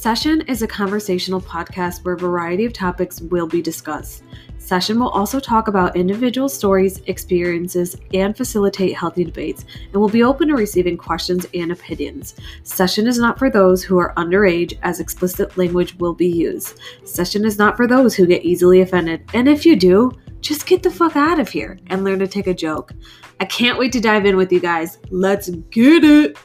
Session is a conversational podcast where a variety of topics will be discussed. Session will also talk about individual stories, experiences, and facilitate healthy debates, and will be open to receiving questions and opinions. Session is not for those who are underage, as explicit language will be used. Session is not for those who get easily offended, and if you do, just get the fuck out of here and learn to take a joke. I can't wait to dive in with you guys. Let's get it!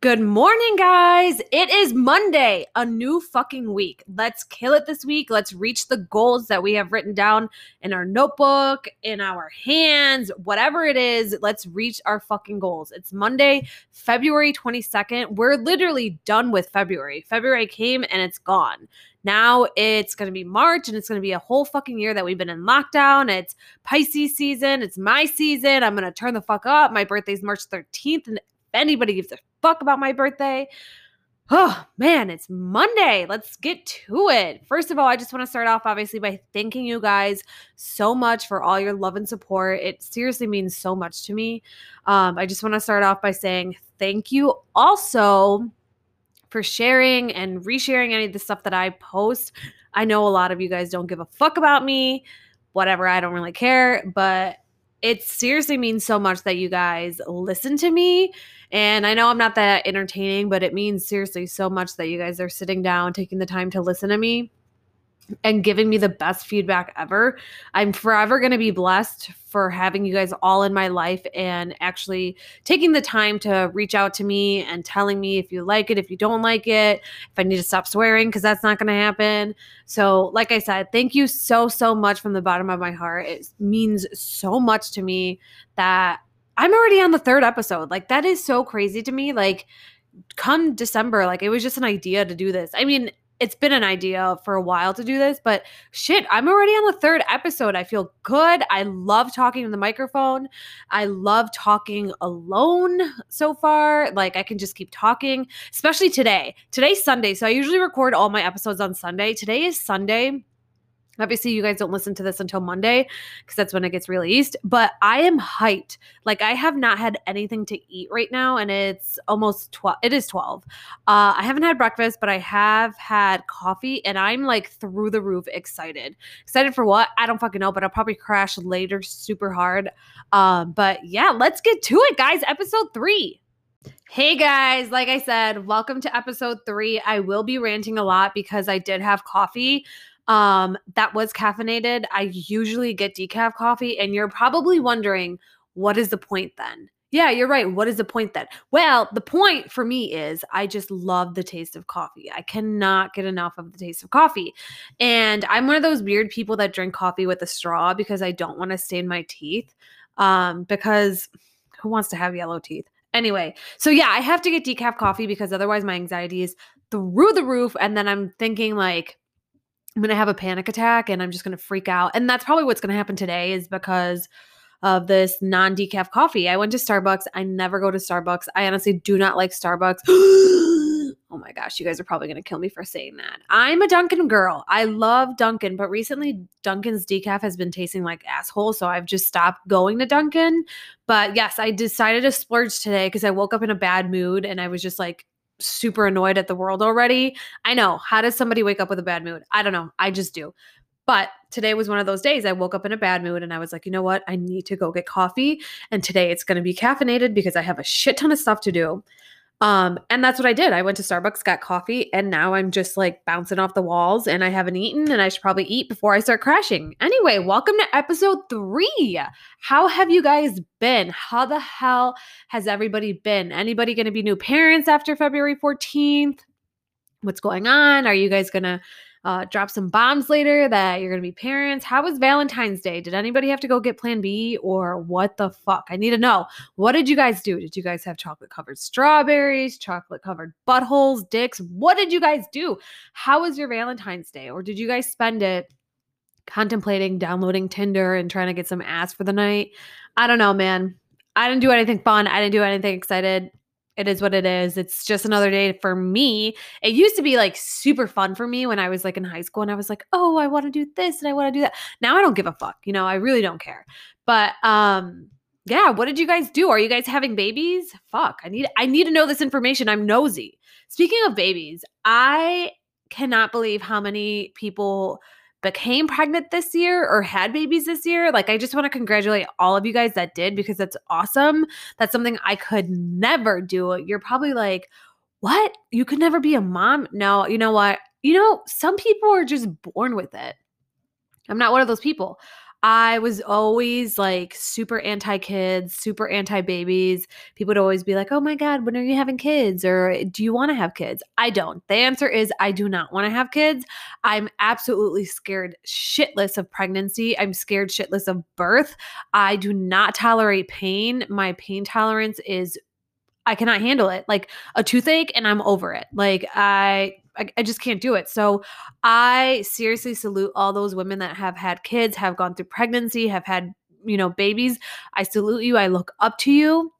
Good morning, guys. It is Monday, a new fucking week. Let's kill it this week. Let's reach the goals that we have written down in our notebook, in our hands, whatever it is. Let's reach our fucking goals. It's Monday, February 22nd. We're literally done with February. February came and it's gone. Now it's going to be March and it's going to be a whole fucking year that we've been in lockdown. It's Pisces season. It's my season. I'm going to turn the fuck up. My birthday's March 13th and anybody gives a fuck about my birthday. Oh man, it's Monday. Let's get to it. First of all, I just want to start off obviously by thanking you guys so much for all your love and support. It seriously means so much to me. Um, I just want to start off by saying thank you also for sharing and resharing any of the stuff that I post. I know a lot of you guys don't give a fuck about me, whatever, I don't really care, but it seriously means so much that you guys listen to me. And I know I'm not that entertaining, but it means seriously so much that you guys are sitting down, taking the time to listen to me and giving me the best feedback ever. I'm forever going to be blessed for having you guys all in my life and actually taking the time to reach out to me and telling me if you like it, if you don't like it, if I need to stop swearing, because that's not going to happen. So, like I said, thank you so, so much from the bottom of my heart. It means so much to me that I'm already on the third episode. Like, that is so crazy to me. Like, come December, like, it was just an idea to do this. I mean, it's been an idea for a while to do this, but shit, I'm already on the third episode. I feel good. I love talking to the microphone. I love talking alone so far. Like I can just keep talking, especially today. Today's Sunday. So I usually record all my episodes on Sunday. Today is Sunday. Obviously, you guys don't listen to this until Monday because that's when it gets released. But I am hyped. Like I have not had anything to eat right now, and it's almost twelve. It is twelve. Uh, I haven't had breakfast, but I have had coffee, and I'm like through the roof excited. Excited for what? I don't fucking know, but I'll probably crash later super hard. Um, but yeah, let's get to it, guys. Episode three. Hey guys, like I said, welcome to episode three. I will be ranting a lot because I did have coffee um, that was caffeinated. I usually get decaf coffee, and you're probably wondering, what is the point then? Yeah, you're right. What is the point then? Well, the point for me is I just love the taste of coffee. I cannot get enough of the taste of coffee. And I'm one of those weird people that drink coffee with a straw because I don't want to stain my teeth. Um, because who wants to have yellow teeth? Anyway, so yeah, I have to get decaf coffee because otherwise my anxiety is through the roof. And then I'm thinking, like, I'm going to have a panic attack and I'm just going to freak out. And that's probably what's going to happen today is because of this non decaf coffee. I went to Starbucks. I never go to Starbucks. I honestly do not like Starbucks. oh my gosh, you guys are probably going to kill me for saying that. I'm a Dunkin' girl. I love Dunkin', but recently Dunkin's decaf has been tasting like asshole. So I've just stopped going to Dunkin'. But yes, I decided to splurge today because I woke up in a bad mood and I was just like, super annoyed at the world already. I know. How does somebody wake up with a bad mood? I don't know. I just do. But today was one of those days I woke up in a bad mood and I was like, you know what? I need to go get coffee. And today it's going to be caffeinated because I have a shit ton of stuff to do. Um, and that's what I did. I went to Starbucks, got coffee, and now I'm just like bouncing off the walls and I haven't eaten and I should probably eat before I start crashing. Anyway, welcome to episode three. How have you guys been? How the hell has everybody been? Anybody gonna be new parents after February 14th? What's going on? Are you guys gonna uh, drop some bombs later that you're going to be parents. How was Valentine's Day? Did anybody have to go get plan B or what the fuck? I need to know. What did you guys do? Did you guys have chocolate covered strawberries, chocolate covered buttholes, dicks? What did you guys do? How was your Valentine's Day? Or did you guys spend it contemplating downloading Tinder and trying to get some ass for the night? I don't know, man. I didn't do anything fun. I didn't do anything excited it is what it is. It's just another day for me. It used to be like super fun for me when I was like in high school and I was like, "Oh, I want to do this and I want to do that." Now I don't give a fuck. You know, I really don't care. But um yeah, what did you guys do? Are you guys having babies? Fuck, I need I need to know this information. I'm nosy. Speaking of babies, I cannot believe how many people became pregnant this year or had babies this year. Like, I just want to congratulate all of you guys that did because that's awesome. That's something I could never do. You're probably like, what? You could never be a mom? No, you know what? You know, some people are just born with it. I'm not one of those people. I was always like super anti kids, super anti babies. People would always be like, oh my God, when are you having kids? Or eh, do you want to have kids? I don't. The answer is I do not want to have kids. I'm absolutely scared shitless of pregnancy. I'm scared shitless of birth. I do not tolerate pain. My pain tolerance is I cannot handle it. Like a toothache and I'm over it. Like I I, I just can't do it. So I seriously salute all those women that have had kids, have gone through pregnancy, have had, you know, babies. I salute you. I look up to you.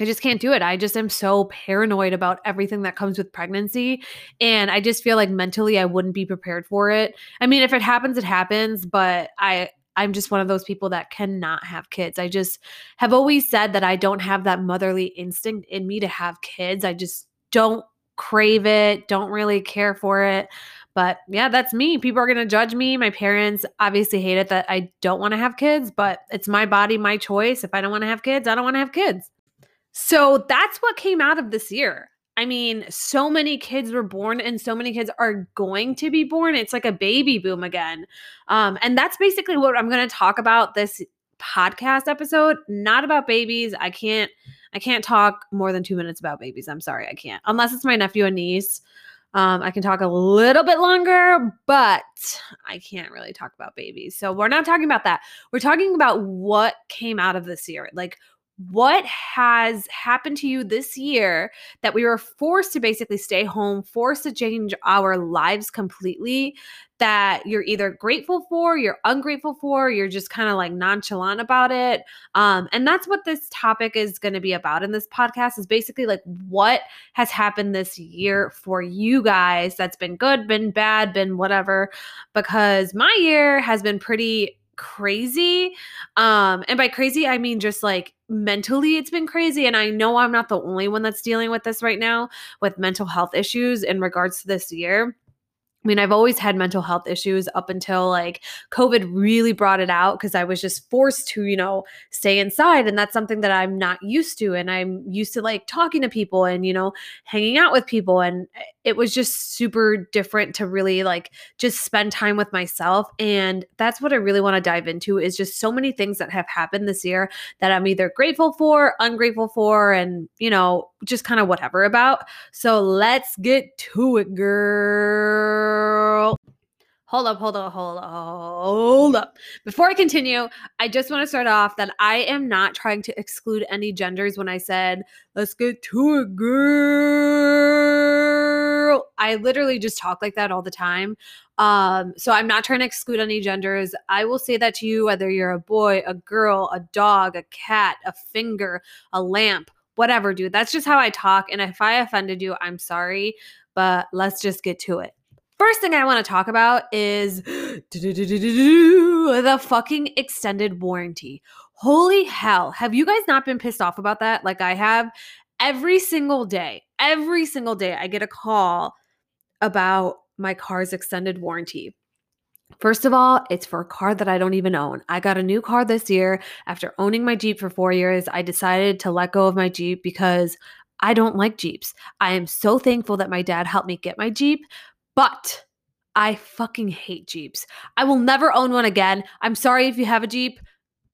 I just can't do it. I just am so paranoid about everything that comes with pregnancy. And I just feel like mentally I wouldn't be prepared for it. I mean, if it happens, it happens, but I I'm just one of those people that cannot have kids. I just have always said that I don't have that motherly instinct in me to have kids. I just don't crave it, don't really care for it. But yeah, that's me. People are going to judge me. My parents obviously hate it that I don't want to have kids, but it's my body, my choice. If I don't want to have kids, I don't want to have kids. So that's what came out of this year. I mean, so many kids were born and so many kids are going to be born. It's like a baby boom again. Um, and that's basically what I'm going to talk about this podcast episode, not about babies. I can't I can't talk more than two minutes about babies. I'm sorry, I can't. Unless it's my nephew and niece. Um, I can talk a little bit longer, but I can't really talk about babies. So we're not talking about that. We're talking about what came out of this year. Like what has happened to you this year that we were forced to basically stay home, forced to change our lives completely that you're either grateful for, you're ungrateful for, you're just kind of like nonchalant about it. Um, and that's what this topic is going to be about in this podcast is basically like what has happened this year for you guys that's been good, been bad, been whatever. Because my year has been pretty crazy. Um, and by crazy, I mean just like mentally it's been crazy. And I know I'm not the only one that's dealing with this right now with mental health issues in regards to this year. I mean, I've always had mental health issues up until like COVID really brought it out because I was just forced to, you know, stay inside. And that's something that I'm not used to. And I'm used to like talking to people and, you know, hanging out with people. And eh, it was just super different to really like just spend time with myself. And that's what I really want to dive into is just so many things that have happened this year that I'm either grateful for, ungrateful for, and, you know, just kind of whatever about. So let's get to it, girl. Hold up, hold up, hold up, hold up. Before I continue, I just want to start off that I am not trying to exclude any genders when I said, let's get to it, girl. I literally just talk like that all the time. Um, so I'm not trying to exclude any genders. I will say that to you, whether you're a boy, a girl, a dog, a cat, a finger, a lamp, whatever, dude. That's just how I talk. And if I offended you, I'm sorry, but let's just get to it. First thing I want to talk about is the fucking extended warranty. Holy hell. Have you guys not been pissed off about that? Like I have every single day. Every single day I get a call about my car's extended warranty. First of all, it's for a car that I don't even own. I got a new car this year. After owning my Jeep for four years, I decided to let go of my Jeep because I don't like Jeeps. I am so thankful that my dad helped me get my Jeep, but I fucking hate Jeeps. I will never own one again. I'm sorry if you have a Jeep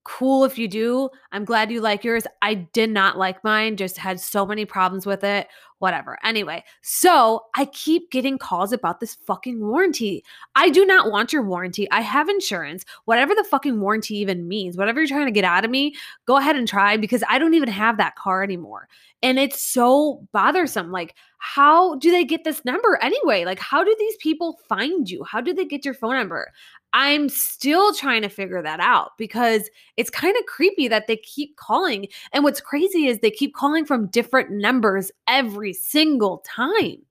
cool if you do. I'm glad you like yours. I did not like mine, just had so many problems with it. Whatever. Anyway, so I keep getting calls about this fucking warranty. I do not want your warranty. I have insurance. Whatever the fucking warranty even means, whatever you're trying to get out of me, go ahead and try because I don't even have that car anymore. And it's so bothersome. Like, how do they get this number anyway? Like, how do these people find you? How do they get your phone number? I'm still trying to figure that out because it's kind of creepy that they keep calling. And what's crazy is they keep calling from different numbers every single time.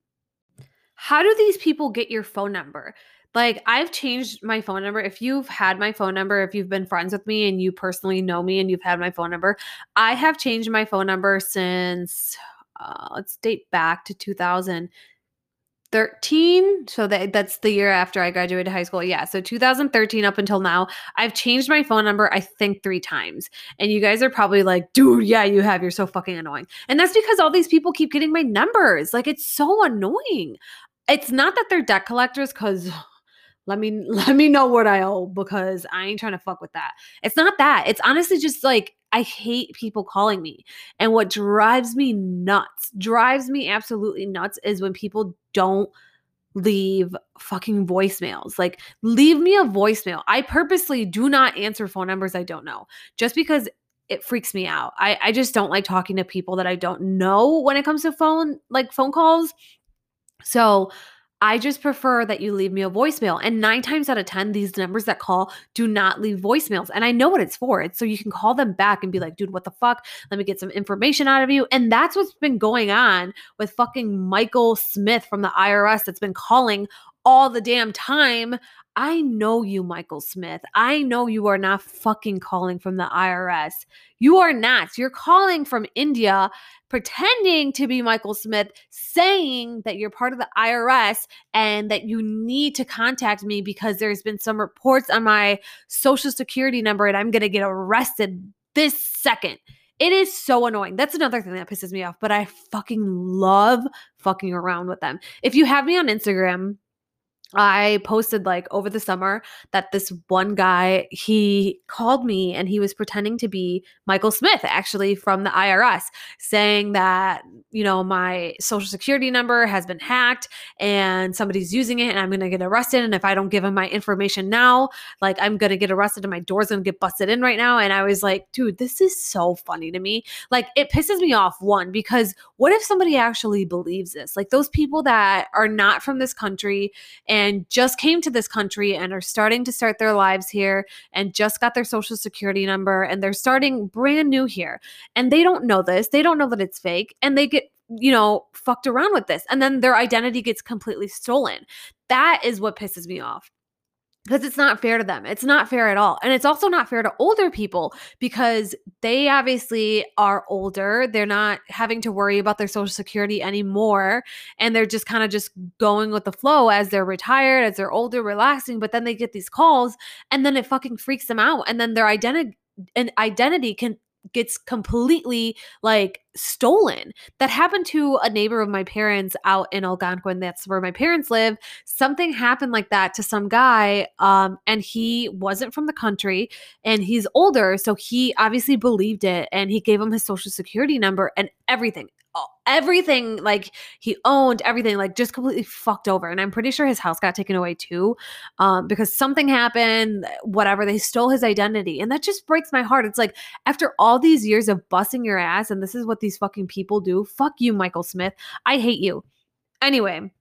How do these people get your phone number? Like I've changed my phone number. If you've had my phone number, if you've been friends with me and you personally know me and you've had my phone number, I have changed my phone number since uh, let's date back to 2013. So that that's the year after I graduated high school. Yeah, so 2013 up until now, I've changed my phone number I think 3 times. And you guys are probably like, "Dude, yeah, you have. You're so fucking annoying." And that's because all these people keep getting my numbers. Like it's so annoying. It's not that they're debt collectors cuz let me let me know what I owe because I ain't trying to fuck with that. It's not that. It's honestly just like I hate people calling me. And what drives me nuts, drives me absolutely nuts is when people don't leave fucking voicemails. Like leave me a voicemail. I purposely do not answer phone numbers I don't know. Just because it freaks me out. I, I just don't like talking to people that I don't know when it comes to phone like phone calls. So I just prefer that you leave me a voicemail. And nine times out of 10, these numbers that call do not leave voicemails. And I know what it's for. It's so you can call them back and be like, dude, what the fuck? Let me get some information out of you. And that's what's been going on with fucking Michael Smith from the IRS that's been calling all the damn time. I know you, Michael Smith. I know you are not fucking calling from the IRS. You are not. You're calling from India, pretending to be Michael Smith, saying that you're part of the IRS and that you need to contact me because there's been some reports on my social security number and I'm going to get arrested this second. It is so annoying. That's another thing that pisses me off, but I fucking love fucking around with them. If you have me on Instagram, I posted like over the summer that this one guy he called me and he was pretending to be Michael Smith actually from the IRS saying that you know my social security number has been hacked and somebody's using it and I'm going to get arrested and if I don't give him my information now like I'm going to get arrested and my door's going to get busted in right now. And I was like dude this is so funny to me. Like it pisses me off one because what if somebody actually believes this? Like those people that are not from this country and and just came to this country and are starting to start their lives here and just got their social security number and they're starting brand new here. And they don't know this. They don't know that it's fake and they get you know, fucked around with this. And then their identity gets completely stolen. That is what pisses me off because it's not fair to them. It's not fair at all. And it's also not fair to older people because they obviously are older. They're not having to worry about their social security anymore. And they're just kind of just going with the flow as they're retired, as they're older, relaxing. But then they get these calls and then it fucking freaks them out. And then their identity and identity can gets completely like stolen. That happened to a neighbor of my parents out in Algonquin. That's where my parents live. Something happened like that to some guy, um, and he wasn't from the country, and he's older, so he obviously believed it, and he gave him his social security number and everything everything like he owned everything like just completely fucked over and i'm pretty sure his house got taken away too um, because something happened whatever they stole his identity and that just breaks my heart it's like after all these years of busting your ass and this is what these fucking people do fuck you michael smith i hate you. Anyway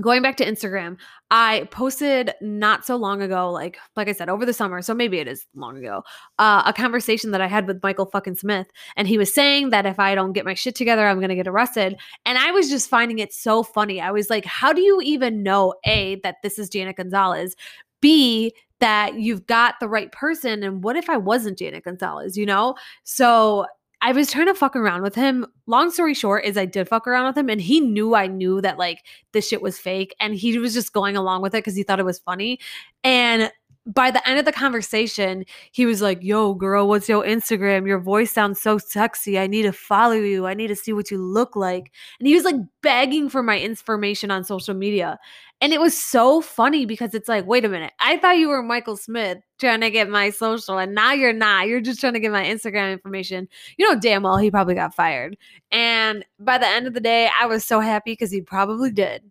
going back to Instagram, I posted not so long ago, like like I said, over the summer, so maybe it is long ago, uh, a conversation that I had with Michael fucking Smith, and he was saying that if I don't get my shit together, I'm gonna get arrested. And I was just finding it so funny. I was like, how do you even know a that this is Jannet Gonzalez? B that you've got the right person, and what if I wasn't Jannet Gonzalez? You know, so I was trying to fuck around with him. Long story short is I did fuck around with him and he knew I knew that like this shit was fake and he was just going along with it because he thought it was funny. And by the end of the conversation, he was like, Yo, girl, what's your Instagram? Your voice sounds so sexy. I need to follow you. I need to see what you look like. And he was like begging for my information on social media. And it was so funny because it's like, wait a minute. I thought you were Michael Smith trying to get my social, and now you're not. You're just trying to get my Instagram information. You know, damn well he probably got fired. And by the end of the day, I was so happy because he probably did.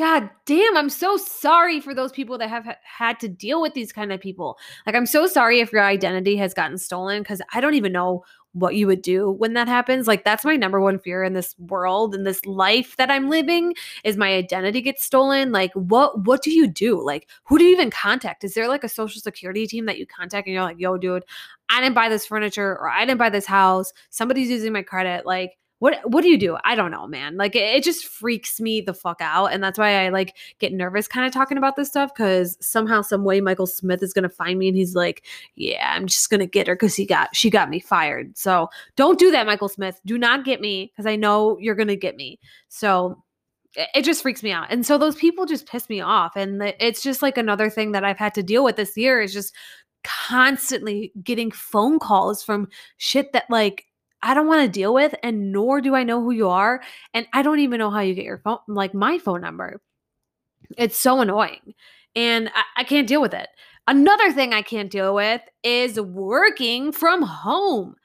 God damn, I'm so sorry for those people that have had to deal with these kind of people. Like, I'm so sorry if your identity has gotten stolen because I don't even know what you would do when that happens. Like, that's my number one fear in this world, in this life that I'm living, is my identity gets stolen. Like, what what do you do? Like, who do you even contact? Is there like a social security team that you contact and you're like, yo, dude, I didn't buy this furniture or I didn't buy this house. Somebody's using my credit. Like, what what do you do? I don't know, man. Like it, it just freaks me the fuck out. And that's why I like get nervous kind of talking about this stuff because somehow, some way Michael Smith is gonna find me and he's like, Yeah, I'm just gonna get her because he got she got me fired. So don't do that, Michael Smith. Do not get me because I know you're gonna get me. So it just freaks me out. And so those people just piss me off. And it's just like another thing that I've had to deal with this year is just constantly getting phone calls from shit that like I don't want to deal with, and nor do I know who you are. And I don't even know how you get your phone, like my phone number. It's so annoying. And I, I can't deal with it. Another thing I can't deal with is working from home.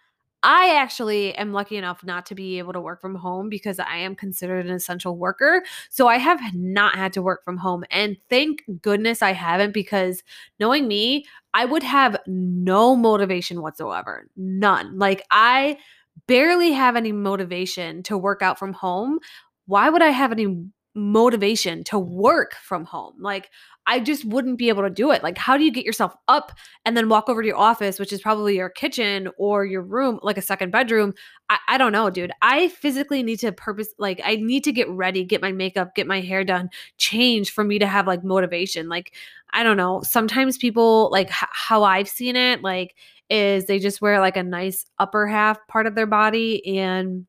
I actually am lucky enough not to be able to work from home because I am considered an essential worker. So I have not had to work from home. And thank goodness I haven't because knowing me, I would have no motivation whatsoever. None. Like I barely have any motivation to work out from home, why would I have any motivation to work from home? Like, I just wouldn't be able to do it. Like, how do you get yourself up and then walk over to your office, which is probably your kitchen or your room, like a second bedroom? I, I don't know, dude. I physically need to purpose, like, I need to get ready, get my makeup, get my hair done, change for me to have like motivation. Like, I don't know. Sometimes people, like, h- how I've seen it, like, is they just wear like a nice upper half part of their body and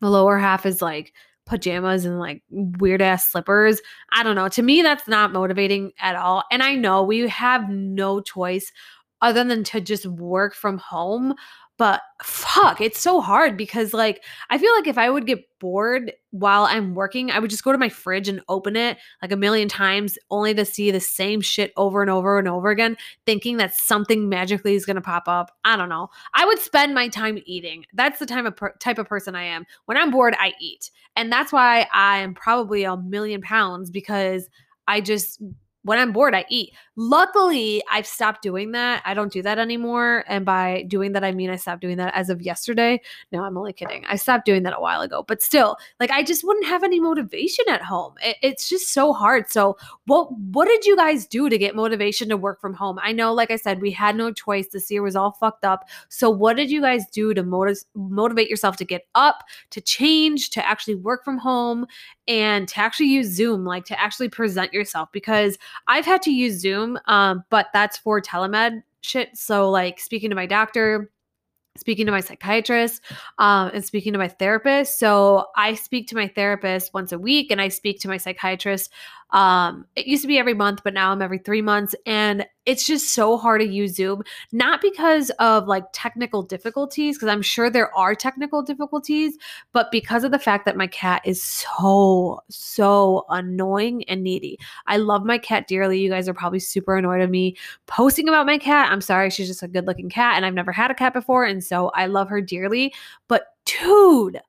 the lower half is like pajamas and like weird ass slippers. I don't know. To me, that's not motivating at all. And I know we have no choice other than to just work from home. But fuck, it's so hard because like I feel like if I would get bored while I'm working, I would just go to my fridge and open it like a million times only to see the same shit over and over and over again, thinking that something magically is going to pop up. I don't know. I would spend my time eating. That's the type of per- type of person I am. When I'm bored, I eat. And that's why I am probably a million pounds because I just when I'm bored, I eat. Luckily, I've stopped doing that. I don't do that anymore. And by doing that, I mean I stopped doing that as of yesterday. No, I'm only kidding. I stopped doing that a while ago. But still, like I just wouldn't have any motivation at home. It, it's just so hard. So, what what did you guys do to get motivation to work from home? I know, like I said, we had no choice. This year was all fucked up. So, what did you guys do to motiv- motivate yourself to get up, to change, to actually work from home, and to actually use Zoom, like to actually present yourself? Because I've had to use Zoom, um, but that's for telemed shit. So, like speaking to my doctor, speaking to my psychiatrist um, and speaking to my therapist. So I speak to my therapist once a week and I speak to my psychiatrist um, it used to be every month, but now I'm every three months. And it's just so hard to use Zoom, not because of like technical difficulties, because I'm sure there are technical difficulties, but because of the fact that my cat is so, so annoying and needy. I love my cat dearly. You guys are probably super annoyed of me posting about my cat. I'm sorry. She's just a good looking cat and I've never had a cat before. And so I love her dearly. But dude,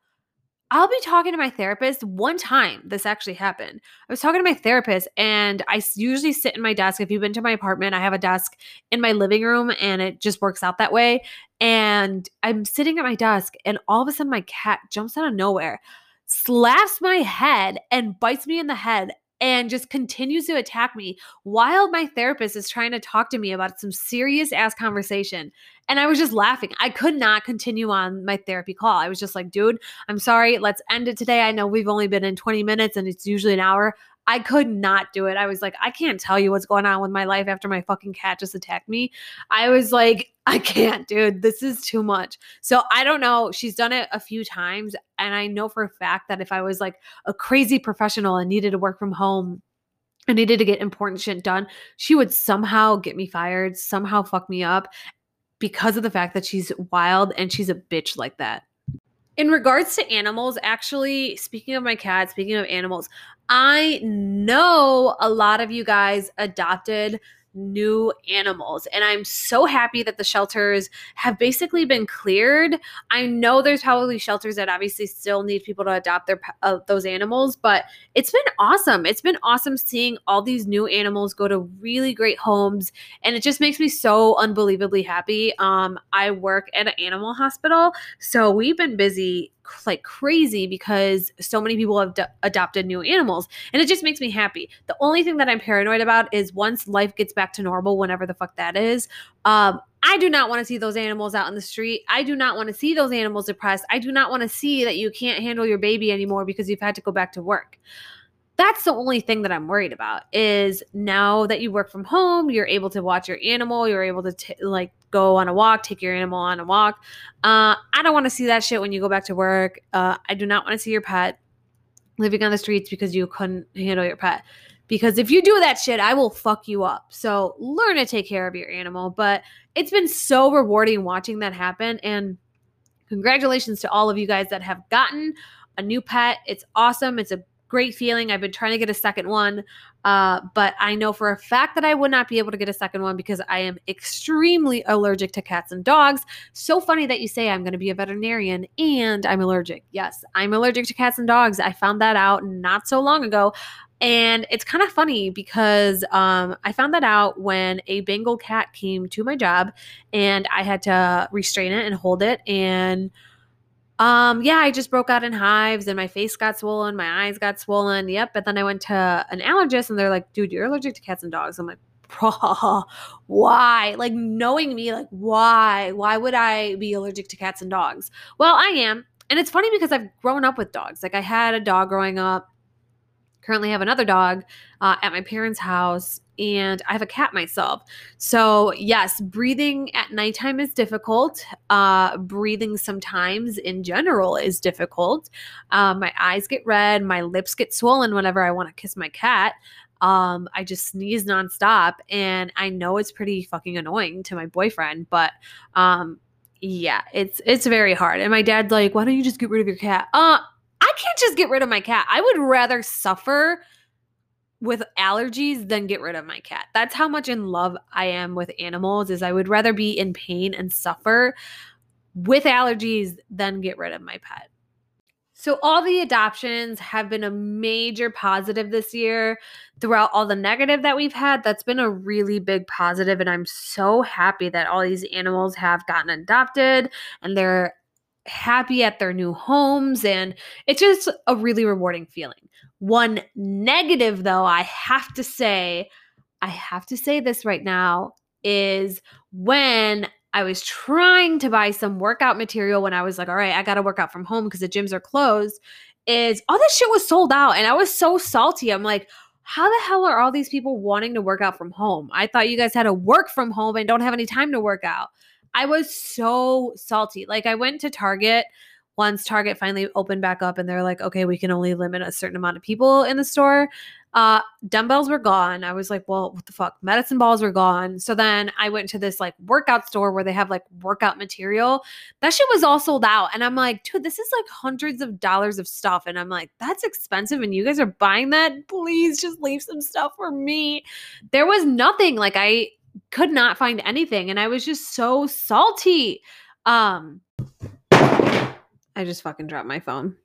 I'll be talking to my therapist. One time, this actually happened. I was talking to my therapist, and I usually sit in my desk. If you've been to my apartment, I have a desk in my living room, and it just works out that way. And I'm sitting at my desk, and all of a sudden, my cat jumps out of nowhere, slaps my head, and bites me in the head and just continues to attack me while my therapist is trying to talk to me about some serious ass conversation. And I was just laughing. I could not continue on my therapy call. I was just like, dude, I'm sorry. Let's end it today. I know we've only been in 20 minutes and it's usually an hour. I could not do it. I was like, I can't tell you what's going on with my life after my fucking cat just attacked me. I was like, I can't, dude. This is too much. So I don't know. She's done it a few times. And I know for a fact that if I was like a crazy professional and needed to work from home, I needed to get important shit done, she would somehow get me fired, somehow fuck me up because of the fact that she's wild and she's a bitch like that. In regards to animals, actually, speaking of my cat, speaking of animals, I know a lot of you guys adopted new animals. And I'm so happy that the shelters have basically been cleared. I know there's probably shelters that obviously still need people to adopt their uh, those animals, but it's been awesome. It's been awesome seeing all these new animals go to really great homes and it just makes me so unbelievably happy. Um I work at an animal hospital, so we've been busy like crazy because so many people have adopted new animals and it just makes me happy the only thing that i'm paranoid about is once life gets back to normal whenever the fuck that is um I do not want to see those animals out in the street. I do not want to see those animals depressed. I do not want to see that you can't handle your baby anymore because you've had to go back to work. That's the only thing that I'm worried about is now that you work from home, you're able to watch your animal, you're able to t- like go on a walk, take your animal on a walk. Uh, I don't want to see that shit when you go back to work. Uh, I do not want to see your pet living on the streets because you couldn't handle your pet. Because if you do that shit, I will fuck you up. So learn to take care of your animal. But it's been so rewarding watching that happen. And congratulations to all of you guys that have gotten a new pet. It's awesome. It's a great feeling. I've been trying to get a second one, uh, but I know for a fact that I would not be able to get a second one because I am extremely allergic to cats and dogs. So funny that you say I'm going to be a veterinarian and I'm allergic. Yes, I'm allergic to cats and dogs. I found that out not so long ago. And it's kind of funny because um, I found that out when a Bengal cat came to my job and I had to restrain it and hold it. And um, yeah, I just broke out in hives and my face got swollen, my eyes got swollen. Yep. But then I went to an allergist and they're like, dude, you're allergic to cats and dogs. I'm like, why? Like knowing me, like, why? Why would I be allergic to cats and dogs? Well, I am. And it's funny because I've grown up with dogs. Like I had a dog growing up currently have another dog uh, at my parents' house and I have a cat myself. So, yes, breathing at nighttime is difficult. Uh, breathing sometimes in general is difficult. Uh, my eyes get red, my lips get swollen whenever I want to kiss my cat. Um, I just sneeze nonstop, and I know it's pretty fucking annoying to my boyfriend, but um, yeah, it's it's very hard. And my dad's like, "Why don't you just get rid of your cat?" Uh, I can't just get rid of my cat. I would rather suffer with allergies than get rid of my cat. That's how much in love I am with animals is I would rather be in pain and suffer with allergies than get rid of my pet. So all the adoptions have been a major positive this year. Throughout all the negative that we've had, that's been a really big positive and I'm so happy that all these animals have gotten adopted and they're happy at their new homes and it's just a really rewarding feeling. One negative though, I have to say, I have to say this right now is when I was trying to buy some workout material when I was like, all right, I got to work out from home because the gyms are closed, is all this shit was sold out and I was so salty. I'm like, how the hell are all these people wanting to work out from home? I thought you guys had to work from home and don't have any time to work out. I was so salty. Like I went to Target once Target finally opened back up and they're like, okay, we can only limit a certain amount of people in the store. Uh, dumbbells were gone. I was like, well, what the fuck? Medicine balls were gone. So then I went to this like workout store where they have like workout material. That shit was all sold out. And I'm like, dude, this is like hundreds of dollars of stuff. And I'm like, that's expensive. And you guys are buying that? Please just leave some stuff for me. There was nothing. Like I could not find anything and I was just so salty. Um I just fucking dropped my phone.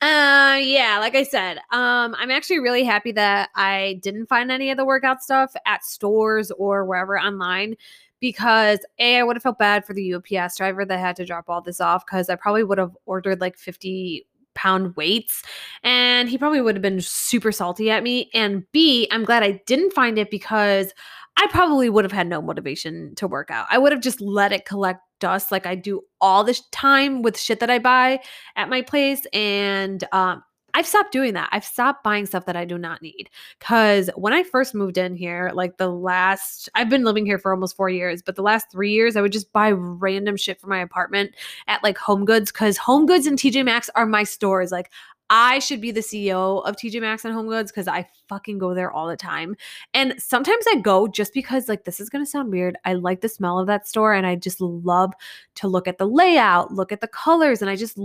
Uh yeah, like I said, um I'm actually really happy that I didn't find any of the workout stuff at stores or wherever online because A I would have felt bad for the UPS driver that had to drop all this off cuz I probably would have ordered like 50 pound weights and he probably would have been super salty at me and B I'm glad I didn't find it because I probably would have had no motivation to work out. I would have just let it collect dust like I do all this time with shit that I buy at my place. And um, I've stopped doing that. I've stopped buying stuff that I do not need. Because when I first moved in here, like the last, I've been living here for almost four years, but the last three years, I would just buy random shit for my apartment at like Home Goods because Home Goods and TJ Maxx are my stores. Like I should be the CEO of TJ Maxx and Home Goods because I fucking go there all the time. And sometimes I go just because, like, this is going to sound weird. I like the smell of that store and I just love to look at the layout, look at the colors, and I just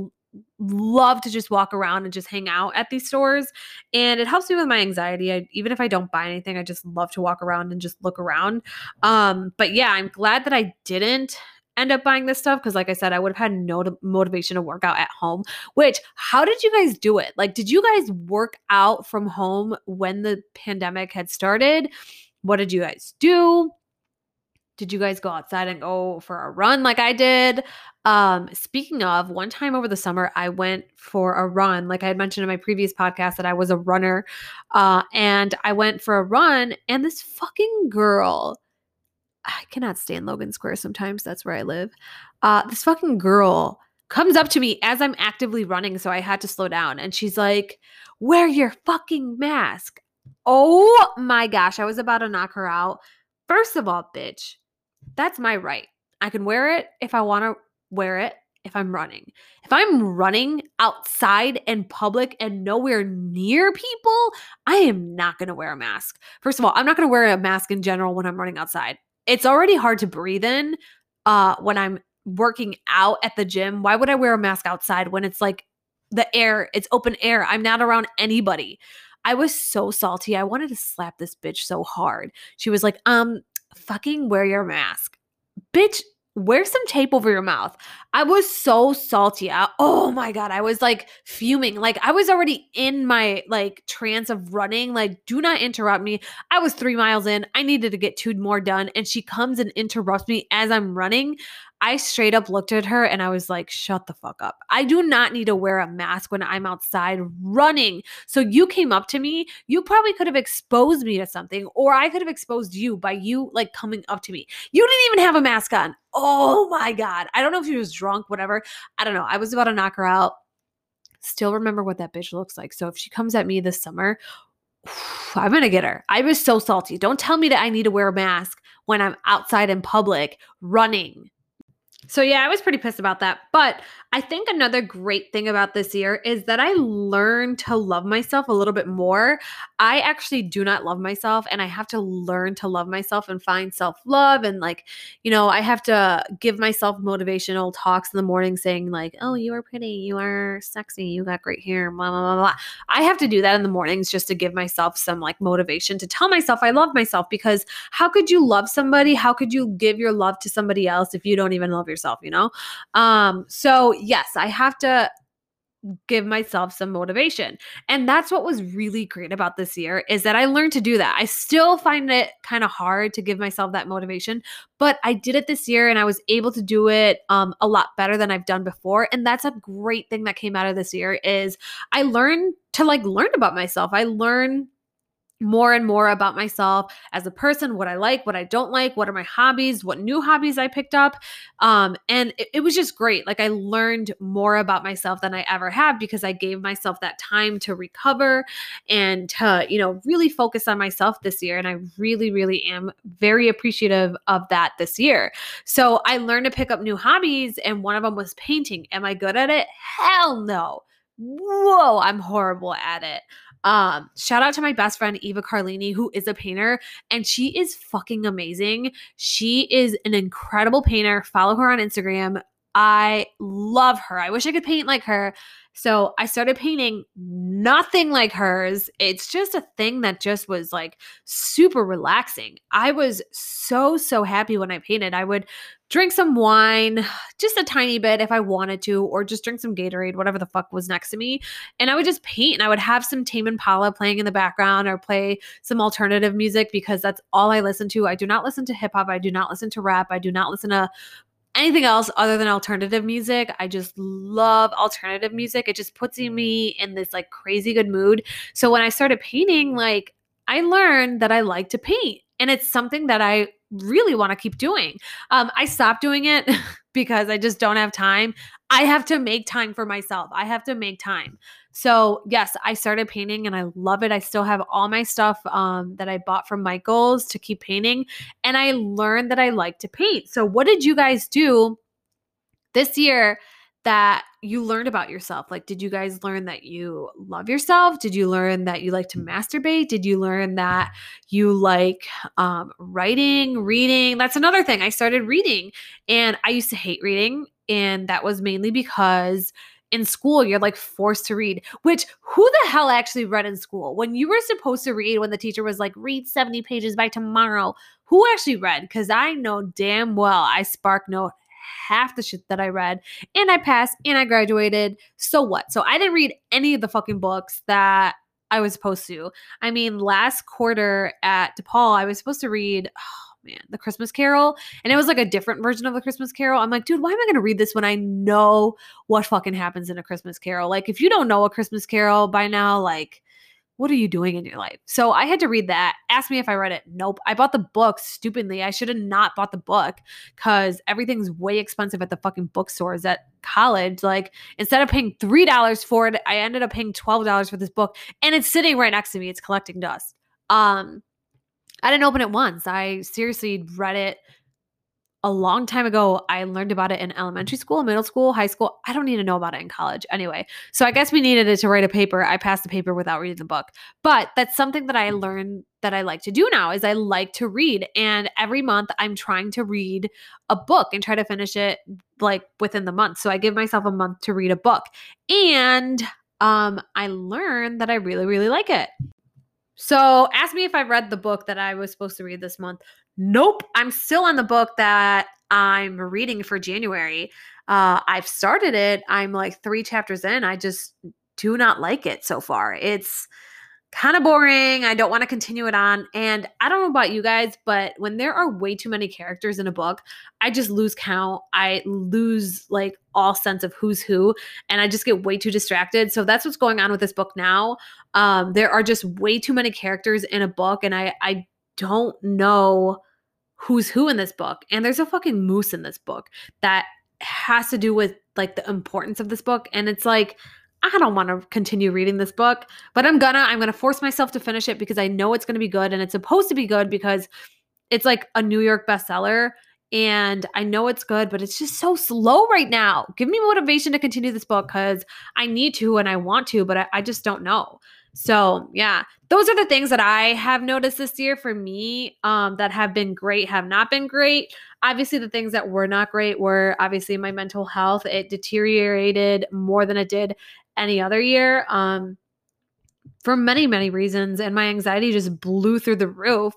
love to just walk around and just hang out at these stores and it helps me with my anxiety I, even if i don't buy anything i just love to walk around and just look around um but yeah i'm glad that i didn't end up buying this stuff because like i said i would have had no motivation to work out at home which how did you guys do it? Like did you guys work out from home when the pandemic had started? What did you guys do did you guys go outside and go for a run like i did um speaking of one time over the summer i went for a run like i had mentioned in my previous podcast that i was a runner uh and i went for a run and this fucking girl I cannot stand Logan Square sometimes. That's where I live. Uh, this fucking girl comes up to me as I'm actively running. So I had to slow down. And she's like, Wear your fucking mask. Oh my gosh. I was about to knock her out. First of all, bitch, that's my right. I can wear it if I want to wear it if I'm running. If I'm running outside in public and nowhere near people, I am not going to wear a mask. First of all, I'm not going to wear a mask in general when I'm running outside. It's already hard to breathe in uh, when I'm working out at the gym. Why would I wear a mask outside when it's like the air, it's open air? I'm not around anybody. I was so salty. I wanted to slap this bitch so hard. She was like, um, fucking wear your mask. Bitch, wear some tape over your mouth. I was so salty. I, oh my god, I was like fuming. Like I was already in my like trance of running. Like do not interrupt me. I was 3 miles in. I needed to get two more done and she comes and interrupts me as I'm running. I straight up looked at her and I was like, shut the fuck up. I do not need to wear a mask when I'm outside running. So you came up to me, you probably could have exposed me to something, or I could have exposed you by you like coming up to me. You didn't even have a mask on. Oh my God. I don't know if she was drunk, whatever. I don't know. I was about to knock her out. Still remember what that bitch looks like. So if she comes at me this summer, I'm gonna get her. I was so salty. Don't tell me that I need to wear a mask when I'm outside in public running. So, yeah, I was pretty pissed about that. But I think another great thing about this year is that I learned to love myself a little bit more. I actually do not love myself, and I have to learn to love myself and find self love. And, like, you know, I have to give myself motivational talks in the morning saying, like, oh, you are pretty, you are sexy, you got great hair, blah, blah, blah, blah. I have to do that in the mornings just to give myself some like motivation to tell myself I love myself because how could you love somebody? How could you give your love to somebody else if you don't even love yourself, you know? Um, so yes, I have to give myself some motivation. And that's what was really great about this year is that I learned to do that. I still find it kind of hard to give myself that motivation, but I did it this year and I was able to do it um, a lot better than I've done before. And that's a great thing that came out of this year is I learned to like learn about myself. I learned more and more about myself as a person, what I like, what I don't like, what are my hobbies, what new hobbies I picked up. Um, and it, it, was just great. Like I learned more about myself than I ever have because I gave myself that time to recover and to, you know, really focus on myself this year. And I really, really am very appreciative of that this year. So I learned to pick up new hobbies, and one of them was painting. Am I good at it? Hell no. Whoa, I'm horrible at it. Um, shout out to my best friend Eva Carlini, who is a painter, and she is fucking amazing. She is an incredible painter. Follow her on Instagram. I love her. I wish I could paint like her. So I started painting nothing like hers. It's just a thing that just was like super relaxing. I was so, so happy when I painted. I would drink some wine, just a tiny bit if I wanted to, or just drink some Gatorade, whatever the fuck was next to me. And I would just paint and I would have some Tame Impala playing in the background or play some alternative music because that's all I listen to. I do not listen to hip hop. I do not listen to rap. I do not listen to anything else other than alternative music. I just love alternative music. It just puts me in this like crazy good mood. So when I started painting, like I learned that I like to paint and it's something that I really want to keep doing. Um, I stopped doing it because I just don't have time. I have to make time for myself. I have to make time. So, yes, I started painting and I love it. I still have all my stuff um, that I bought from Michaels to keep painting. And I learned that I like to paint. So, what did you guys do this year that you learned about yourself? Like, did you guys learn that you love yourself? Did you learn that you like to masturbate? Did you learn that you like um, writing, reading? That's another thing. I started reading and I used to hate reading. And that was mainly because in school you're like forced to read which who the hell actually read in school? When you were supposed to read when the teacher was like read 70 pages by tomorrow who actually read? Because i know damn well i spark note half the shit that i read and i passed and i graduated. So what? So i didn't read any of the fucking books that i was supposed to. I mean last quarter at depaul i was supposed to read oh, man, The Christmas Carol. And it was like a different version of The Christmas Carol. I'm like, dude, why am I going to read this when I know what fucking happens in A Christmas Carol? Like, if you don't know A Christmas Carol by now, like, what are you doing in your life? So I had to read that. Ask me if I read it. Nope. I bought the book stupidly. I should have not bought the book because everything's way expensive at the fucking bookstores at college. Like instead of paying $3 for it, I ended up paying $12 for this book and it's sitting right next to me. It's collecting dust. Um, I didn't open it once. I seriously read it a long time ago. I learned about it in elementary school, middle school, high school. I don't need to know about it in college anyway. So I guess we needed it to write a paper. I passed the paper without reading the book. But that's something that I learned that I like to do now is I like to read and every month I'm trying to read a book and try to finish it like within the month. So I give myself a month to read a book. And um I learned that I really really like it. So ask me if I've read the book that I was supposed to read this month. Nope. I'm still on the book that I'm reading for January. Uh, I've started it. I'm like three chapters in. I just do not like it so far. It's kind of boring. I don't want to continue it on. And I don't know about you guys, but when there are way too many characters in a book, I just lose count. I lose like all sense of who's who and I just get way too distracted. So that's what's going on with this book now. Um, there are just way too many characters in a book and I I don't know who's who in this book. And there's a fucking moose in this book that has to do with like the importance of this book. And it's like, I don't want to continue reading this book, but I'm gonna, I'm gonna force myself to finish it because I know it's gonna be good and it's supposed to be good because it's like a New York bestseller. And I know it's good, but it's just so slow right now. Give me motivation to continue this book because I need to and I want to, but I, I just don't know. So, yeah, those are the things that I have noticed this year for me um, that have been great, have not been great. Obviously, the things that were not great were obviously my mental health. It deteriorated more than it did any other year um, for many, many reasons. And my anxiety just blew through the roof.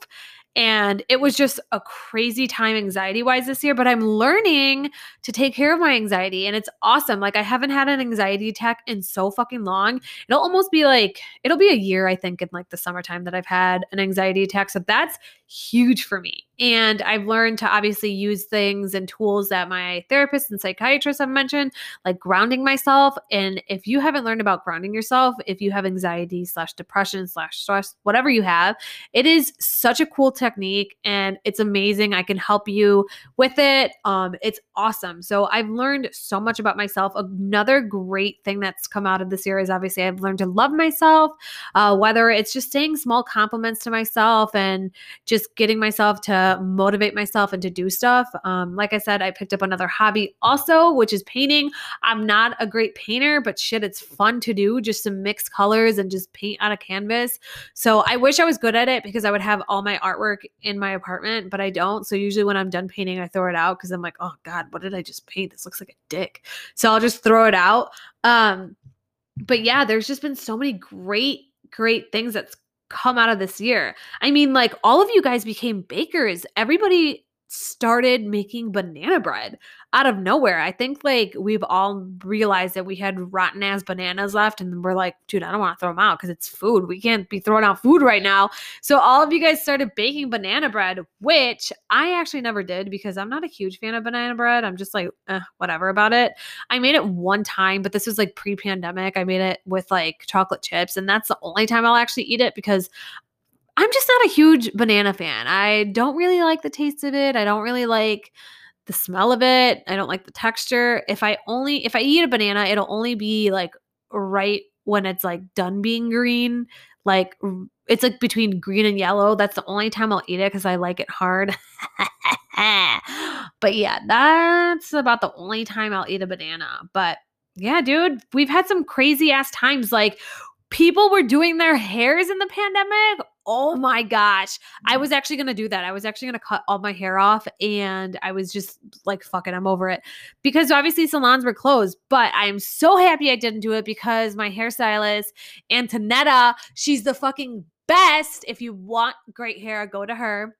And it was just a crazy time anxiety wise this year, but I'm learning to take care of my anxiety and it's awesome. Like I haven't had an anxiety attack in so fucking long. It'll almost be like, it'll be a year, I think, in like the summertime that I've had an anxiety attack. So that's huge for me. And I've learned to obviously use things and tools that my therapist and psychiatrist have mentioned, like grounding myself. And if you haven't learned about grounding yourself, if you have anxiety slash depression slash stress, whatever you have, it is such a cool technique and it's amazing. I can help you with it. Um, it's awesome. So I've learned so much about myself. Another great thing that's come out of this year is obviously I've learned to love myself, uh, whether it's just saying small compliments to myself and just getting myself to motivate myself and to do stuff. Um, like I said, I picked up another hobby also, which is painting. I'm not a great painter, but shit, it's fun to do just to mix colors and just paint on a canvas. So I wish I was good at it because I would have all my artwork in my apartment, but I don't. So usually when I'm done painting, I throw it out because I'm like, oh God, what did I just paint? This looks like a dick. So I'll just throw it out. Um, but yeah, there's just been so many great, great things that's come out of this year. I mean, like all of you guys became bakers. Everybody started making banana bread out of nowhere. I think like we've all realized that we had rotten ass bananas left and we're like, dude, I don't want to throw them out because it's food. We can't be throwing out food right now. So all of you guys started baking banana bread, which I actually never did because I'm not a huge fan of banana bread. I'm just like, eh, whatever about it. I made it one time, but this was like pre pandemic. I made it with like chocolate chips and that's the only time I'll actually eat it because I'm just not a huge banana fan. I don't really like the taste of it. I don't really like the smell of it. I don't like the texture. If I only if I eat a banana, it'll only be like right when it's like done being green. Like it's like between green and yellow. That's the only time I'll eat it because I like it hard. but yeah, that's about the only time I'll eat a banana. But yeah, dude, we've had some crazy ass times. Like people were doing their hairs in the pandemic. Oh my gosh. I was actually going to do that. I was actually going to cut all my hair off and I was just like, fuck it, I'm over it. Because obviously salons were closed, but I'm so happy I didn't do it because my hairstylist, Antonetta, she's the fucking best. If you want great hair, go to her.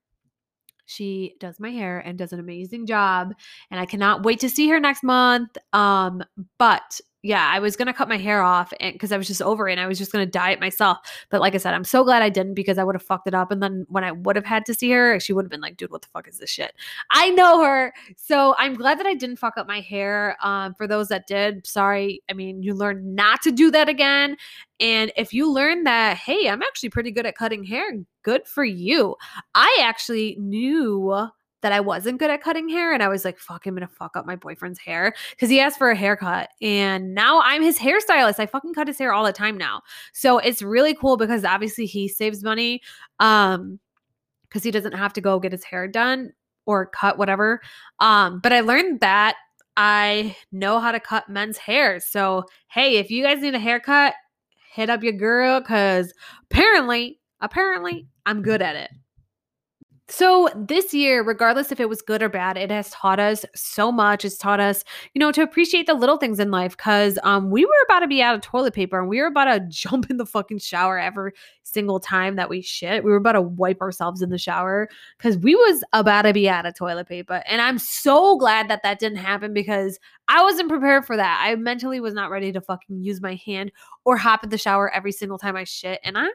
She does my hair and does an amazing job. And I cannot wait to see her next month. Um, but yeah, I was gonna cut my hair off and because I was just over it and I was just gonna dye it myself. But like I said, I'm so glad I didn't because I would have fucked it up. And then when I would have had to see her, she would have been like, dude, what the fuck is this shit? I know her. So I'm glad that I didn't fuck up my hair. Um, for those that did, sorry. I mean, you learn not to do that again. And if you learn that, hey, I'm actually pretty good at cutting hair, good for you. I actually knew that I wasn't good at cutting hair. And I was like, fuck, I'm gonna fuck up my boyfriend's hair because he asked for a haircut. And now I'm his hairstylist. I fucking cut his hair all the time now. So it's really cool because obviously he saves money. Um, because he doesn't have to go get his hair done or cut whatever. Um, but I learned that I know how to cut men's hair. So hey, if you guys need a haircut, hit up your girl because apparently, apparently, I'm good at it. So, this year, regardless if it was good or bad, it has taught us so much. It's taught us, you know, to appreciate the little things in life because um, we were about to be out of toilet paper and we were about to jump in the fucking shower every single time that we shit. We were about to wipe ourselves in the shower because we was about to be out of toilet paper. And I'm so glad that that didn't happen because I wasn't prepared for that. I mentally was not ready to fucking use my hand or hop in the shower every single time I shit. And I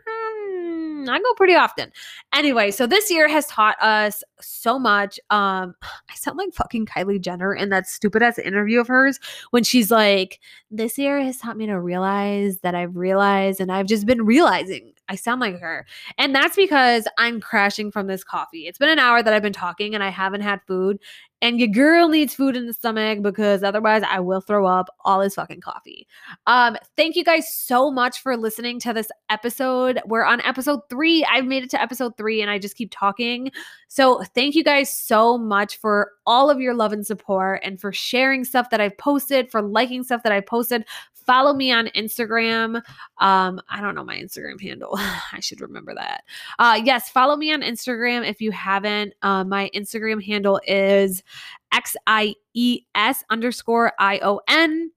I go pretty often. Anyway, so this year has taught us so much. Um, I sound like fucking Kylie Jenner in that stupid ass interview of hers when she's like, This year has taught me to realize that I've realized and I've just been realizing. I sound like her. And that's because I'm crashing from this coffee. It's been an hour that I've been talking and I haven't had food. And your girl needs food in the stomach because otherwise I will throw up all this fucking coffee. Um, thank you guys so much for listening to this episode. We're on episode three. I've made it to episode three and I just keep talking. So thank you guys so much for all of your love and support and for sharing stuff that I've posted, for liking stuff that I posted. Follow me on Instagram. Um, I don't know my Instagram handle. I should remember that. Uh, yes, follow me on Instagram if you haven't. Uh, my Instagram handle is X I E S underscore I O N.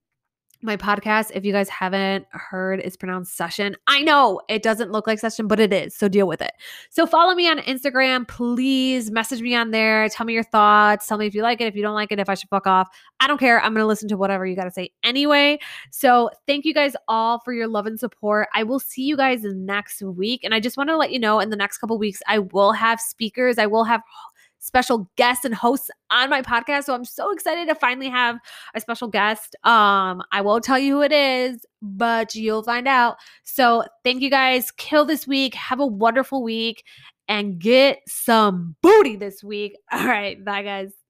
My podcast, if you guys haven't heard, is pronounced session. I know it doesn't look like session, but it is. So deal with it. So follow me on Instagram. Please message me on there. Tell me your thoughts. Tell me if you like it, if you don't like it, if I should fuck off. I don't care. I'm going to listen to whatever you got to say anyway. So thank you guys all for your love and support. I will see you guys next week. And I just want to let you know in the next couple weeks, I will have speakers. I will have special guests and hosts on my podcast. So I'm so excited to finally have a special guest. Um, I won't tell you who it is, but you'll find out. So thank you guys. Kill this week. Have a wonderful week and get some booty this week. All right. Bye, guys.